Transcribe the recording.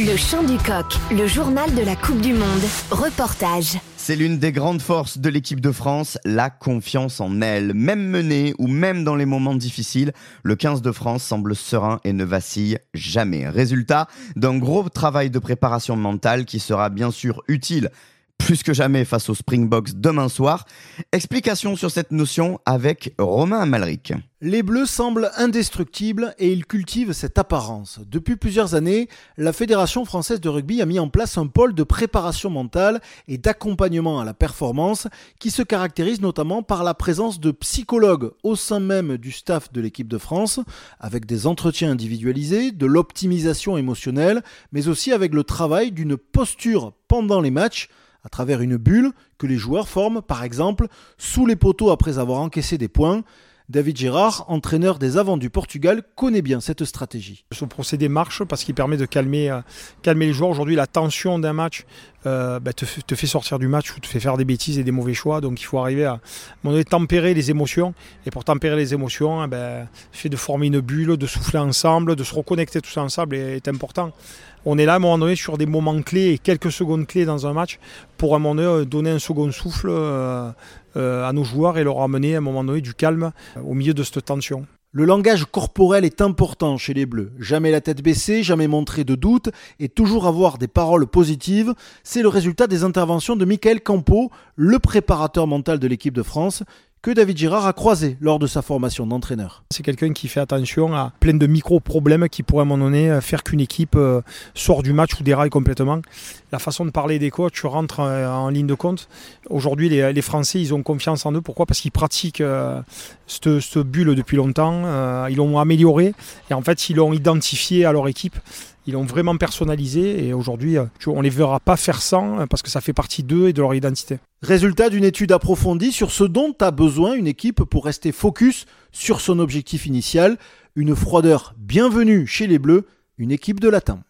Le chant du coq, le journal de la Coupe du Monde. Reportage. C'est l'une des grandes forces de l'équipe de France, la confiance en elle. Même menée ou même dans les moments difficiles, le 15 de France semble serein et ne vacille jamais. Résultat d'un gros travail de préparation mentale qui sera bien sûr utile plus que jamais face aux Springboks demain soir. Explication sur cette notion avec Romain Amalric. Les Bleus semblent indestructibles et ils cultivent cette apparence. Depuis plusieurs années, la Fédération française de rugby a mis en place un pôle de préparation mentale et d'accompagnement à la performance qui se caractérise notamment par la présence de psychologues au sein même du staff de l'équipe de France, avec des entretiens individualisés, de l'optimisation émotionnelle, mais aussi avec le travail d'une posture pendant les matchs à travers une bulle que les joueurs forment par exemple sous les poteaux après avoir encaissé des points. David Gérard, entraîneur des avants du Portugal, connaît bien cette stratégie. Ce procédé marche parce qu'il permet de calmer, euh, les joueurs. Aujourd'hui, la tension d'un match euh, bah, te, fait sortir du match ou te fait faire des bêtises et des mauvais choix. Donc il faut arriver à, tempérer les émotions. Et pour tempérer les émotions, eh ben, fait de former une bulle, de souffler ensemble, de se reconnecter tous ensemble est important on est là à un moment donné sur des moments clés et quelques secondes clés dans un match pour à un moment donné euh, donner un second souffle euh, euh, à nos joueurs et leur amener à un moment donné du calme au milieu de cette tension. Le langage corporel est important chez les Bleus. Jamais la tête baissée, jamais montrer de doute et toujours avoir des paroles positives. C'est le résultat des interventions de Michael Campo, le préparateur mental de l'équipe de France, que David Girard a croisé lors de sa formation d'entraîneur. C'est quelqu'un qui fait attention à plein de micro-problèmes qui pourraient à un moment donné euh, faire qu'une équipe euh, sort du match ou déraille complètement. La façon de parler des coachs rentre euh, en ligne de compte. Aujourd'hui, les, Français, ils ont confiance en eux. Pourquoi? Parce qu'ils pratiquent cette, bulle depuis longtemps. ils l'ont amélioré et en fait, ils l'ont identifié à leur équipe ils l'ont vraiment personnalisé et aujourd'hui, on ne les verra pas faire sans parce que ça fait partie d'eux et de leur identité. Résultat d'une étude approfondie sur ce dont a besoin une équipe pour rester focus sur son objectif initial, une froideur bienvenue chez les Bleus, une équipe de latin.